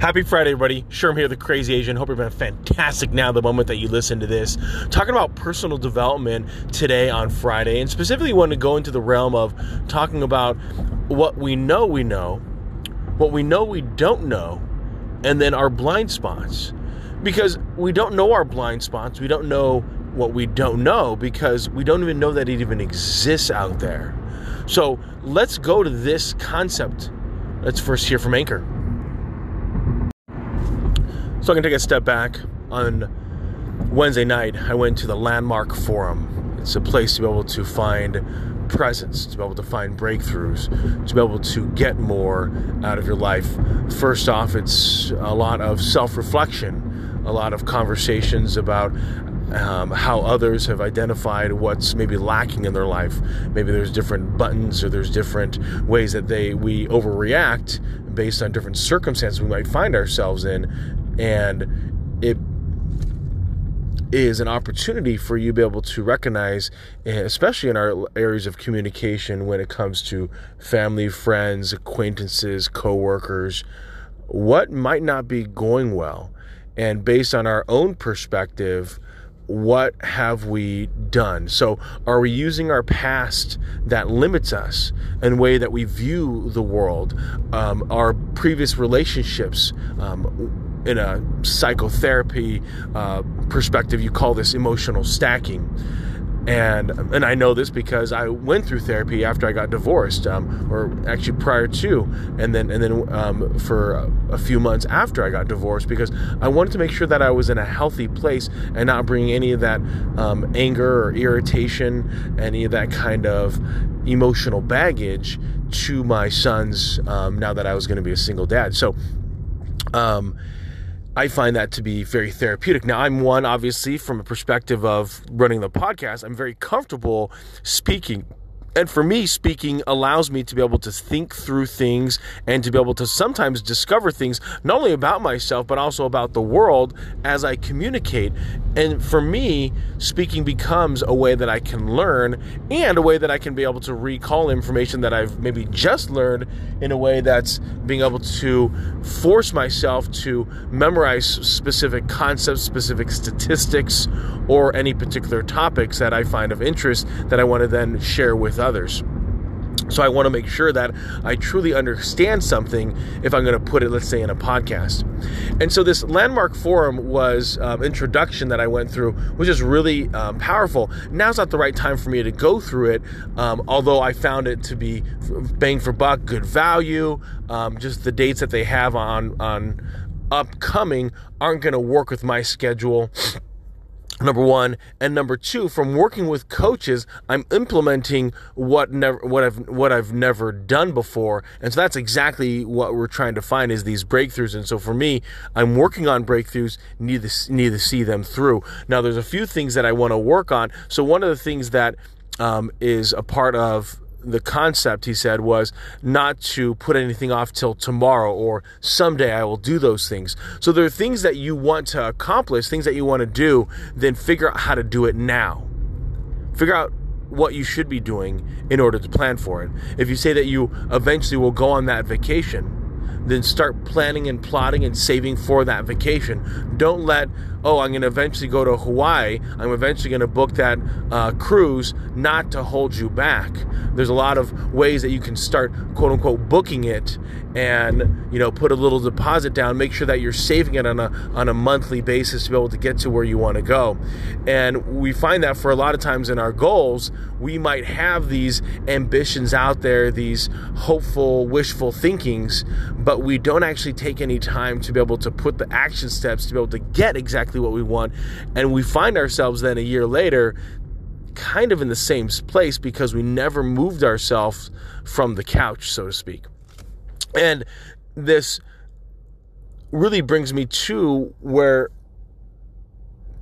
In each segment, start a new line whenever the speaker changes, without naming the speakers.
Happy Friday, everybody. Sherm here, the crazy Asian. Hope you're having a fantastic now, the moment that you listen to this. Talking about personal development today on Friday, and specifically want to go into the realm of talking about what we know we know, what we know we don't know, and then our blind spots. Because we don't know our blind spots, we don't know what we don't know because we don't even know that it even exists out there. So let's go to this concept. Let's first hear from Anchor. So I can take a step back. On Wednesday night, I went to the Landmark Forum. It's a place to be able to find presence, to be able to find breakthroughs, to be able to get more out of your life. First off, it's a lot of self reflection, a lot of conversations about um, how others have identified what's maybe lacking in their life. Maybe there's different buttons or there's different ways that they we overreact based on different circumstances we might find ourselves in and it is an opportunity for you to be able to recognize, especially in our areas of communication when it comes to family, friends, acquaintances, coworkers, what might not be going well. And based on our own perspective, what have we done? So, are we using our past that limits us in way that we view the world, um, our previous relationships? Um, in a psychotherapy uh, perspective, you call this emotional stacking. And and I know this because I went through therapy after I got divorced, um, or actually prior to, and then and then um, for a, few months after I got divorced, because I wanted to make sure that I was in a healthy place and not bringing any of that um, anger or irritation, any of that kind of emotional baggage to my sons. Um, now that I was going to be a single dad, so. Um, I find that to be very therapeutic. Now, I'm one, obviously, from a perspective of running the podcast, I'm very comfortable speaking and for me, speaking allows me to be able to think through things and to be able to sometimes discover things, not only about myself, but also about the world as I communicate. And for me, speaking becomes a way that I can learn and a way that I can be able to recall information that I've maybe just learned in a way that's being able to force myself to memorize specific concepts, specific statistics, or any particular topics that I find of interest that I want to then share with others. So I want to make sure that I truly understand something if I'm going to put it, let's say, in a podcast. And so this landmark forum was um, introduction that I went through was just really um, powerful. Now's not the right time for me to go through it, um, although I found it to be bang for buck, good value. Um, just the dates that they have on on upcoming aren't going to work with my schedule number one. And number two from working with coaches i'm implementing what never what i've what i've never done before. And so that's exactly what we're trying to find is these breakthroughs. And so for me i'm working on breakthroughs need to need to see them through. Now there's a few things that i want to work on. So one of the things that um, is a part of the concept he said was not to put anything off till tomorrow or someday I will do those things. So there are things that you want to accomplish, things that you want to do, then figure out how to do it now. Figure out what you should be doing in order to plan for it. If you say that you eventually will go on that vacation, then start planning and plotting and saving for that vacation. Don't let, oh, I'm going to eventually go to Hawaii. I'm eventually going to book that uh, cruise, not to hold you back. There's a lot of ways that you can start, quote unquote, booking it and you know put a little deposit down make sure that you're saving it on a on a monthly basis to be able to get to where you want to go and we find that for a lot of times in our goals we might have these ambitions out there these hopeful wishful thinkings but we don't actually take any time to be able to put the action steps to be able to get exactly what we want and we find ourselves then a year later kind of in the same place because we never moved ourselves from the couch so to speak and this really brings me to where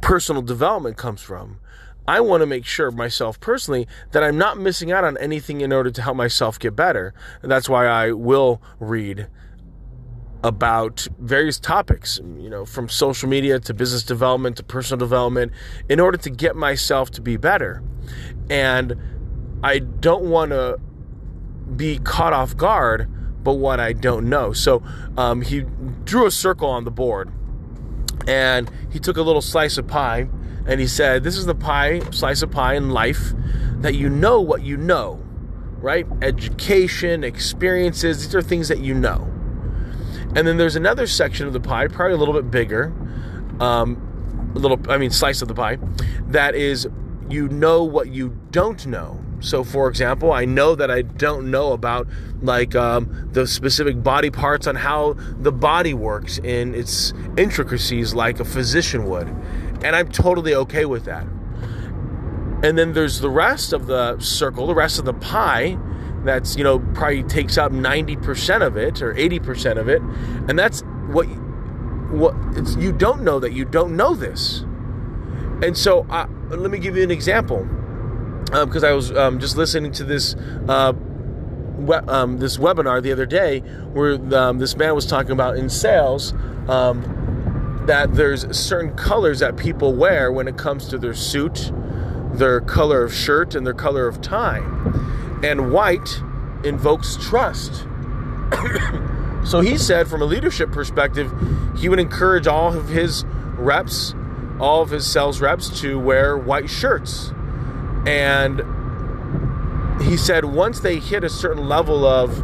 personal development comes from. I want to make sure myself personally that I'm not missing out on anything in order to help myself get better. And that's why I will read about various topics, you know, from social media to business development to personal development in order to get myself to be better. And I don't want to be caught off guard but what I don't know. So um, he drew a circle on the board and he took a little slice of pie and he said, This is the pie, slice of pie in life that you know what you know, right? Education, experiences, these are things that you know. And then there's another section of the pie, probably a little bit bigger, um, a little, I mean, slice of the pie, that is you know what you don't know. So, for example, I know that I don't know about like um, the specific body parts on how the body works in its intricacies, like a physician would, and I'm totally okay with that. And then there's the rest of the circle, the rest of the pie. That's you know probably takes up 90% of it or 80% of it, and that's what what you don't know that you don't know this. And so, uh, let me give you an example. Because um, I was um, just listening to this uh, we- um, this webinar the other day where um, this man was talking about in sales um, that there's certain colors that people wear when it comes to their suit, their color of shirt, and their color of tie, and white invokes trust. so he said, from a leadership perspective, he would encourage all of his reps, all of his sales reps, to wear white shirts and he said once they hit a certain level of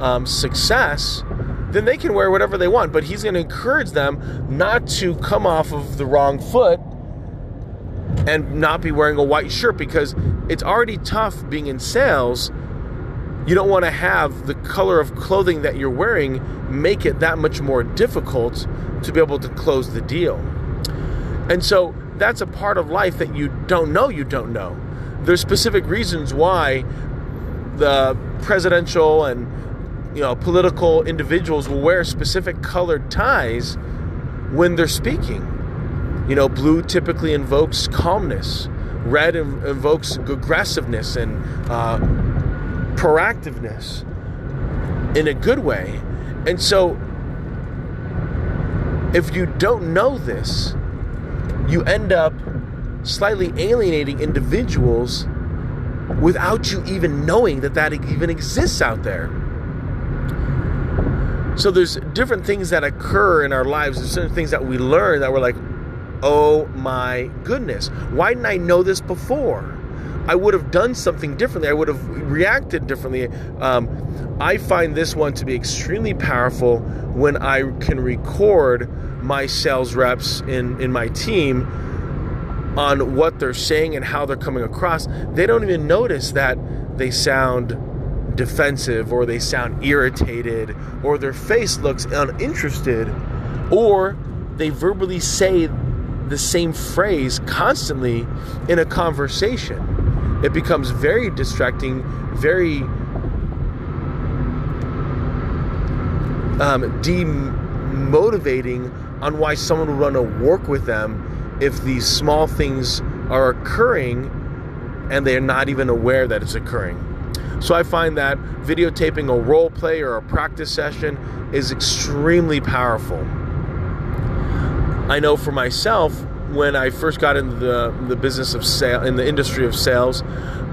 um, success, then they can wear whatever they want. But he's going to encourage them not to come off of the wrong foot and not be wearing a white shirt because it's already tough being in sales. You don't want to have the color of clothing that you're wearing make it that much more difficult to be able to close the deal. And so that's a part of life that you don't know you don't know there's specific reasons why the presidential and you know political individuals will wear specific colored ties when they're speaking. You know, blue typically invokes calmness. Red invokes aggressiveness and uh, proactiveness in a good way. And so, if you don't know this, you end up slightly alienating individuals without you even knowing that that even exists out there. So there's different things that occur in our lives, there's certain things that we learn that we're like, oh my goodness, why didn't I know this before? I would have done something differently. I would have reacted differently. Um, I find this one to be extremely powerful when I can record my sales reps in, in my team on what they're saying and how they're coming across, they don't even notice that they sound defensive or they sound irritated or their face looks uninterested or they verbally say the same phrase constantly in a conversation. It becomes very distracting, very um, demotivating on why someone would want to work with them if these small things are occurring and they're not even aware that it's occurring. So I find that videotaping a role play or a practice session is extremely powerful. I know for myself, when I first got into the, the business of sale, in the industry of sales,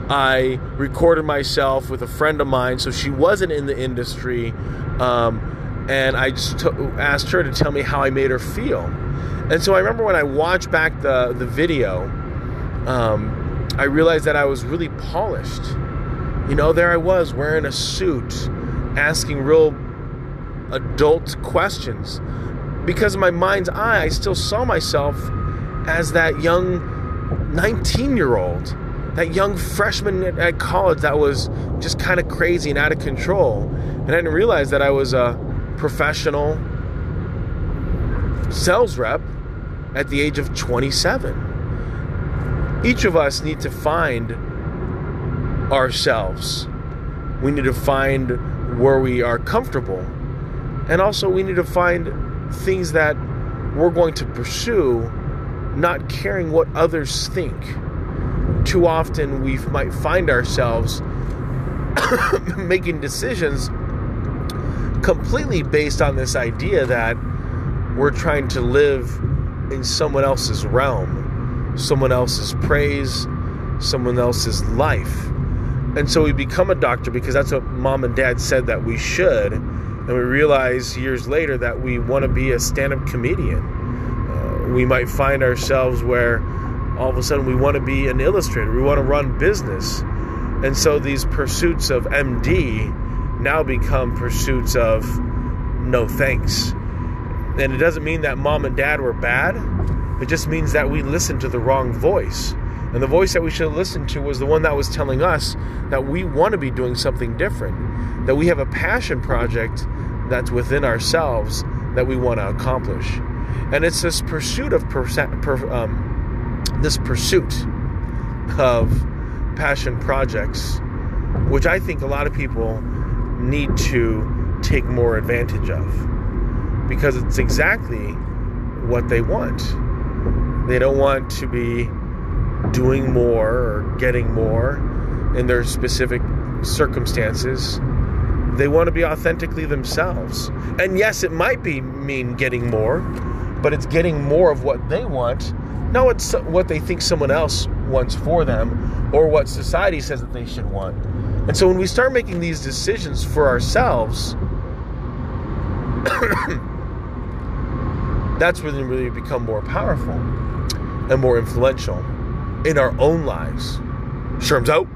I recorded myself with a friend of mine. So she wasn't in the industry. Um, and I just t- asked her to tell me how I made her feel. And so I remember when I watched back the, the video, um, I realized that I was really polished. You know, there I was wearing a suit, asking real adult questions. Because in my mind's eye, I still saw myself as that young 19 year old, that young freshman at, at college that was just kind of crazy and out of control. And I didn't realize that I was a professional sales rep at the age of 27. Each of us need to find ourselves. We need to find where we are comfortable. And also, we need to find things that we're going to pursue, not caring what others think. Too often, we might find ourselves making decisions completely based on this idea that we're trying to live in someone else's realm, someone else's praise, someone else's life. And so we become a doctor because that's what mom and dad said that we should. And we realize years later that we want to be a stand up comedian. We might find ourselves where all of a sudden we want to be an illustrator, we want to run business. And so these pursuits of MD now become pursuits of no thanks. And it doesn't mean that mom and dad were bad, it just means that we listened to the wrong voice. And the voice that we should have listened to was the one that was telling us that we want to be doing something different, that we have a passion project that's within ourselves that we want to accomplish. And it's this pursuit of per, um, this pursuit of passion projects, which I think a lot of people need to take more advantage of because it's exactly what they want. They don't want to be doing more or getting more in their specific circumstances. They want to be authentically themselves. And yes, it might be mean getting more, but it's getting more of what they want, not what, what they think someone else wants for them or what society says that they should want. And so when we start making these decisions for ourselves, that's when we really become more powerful and more influential in our own lives. Sherm's out.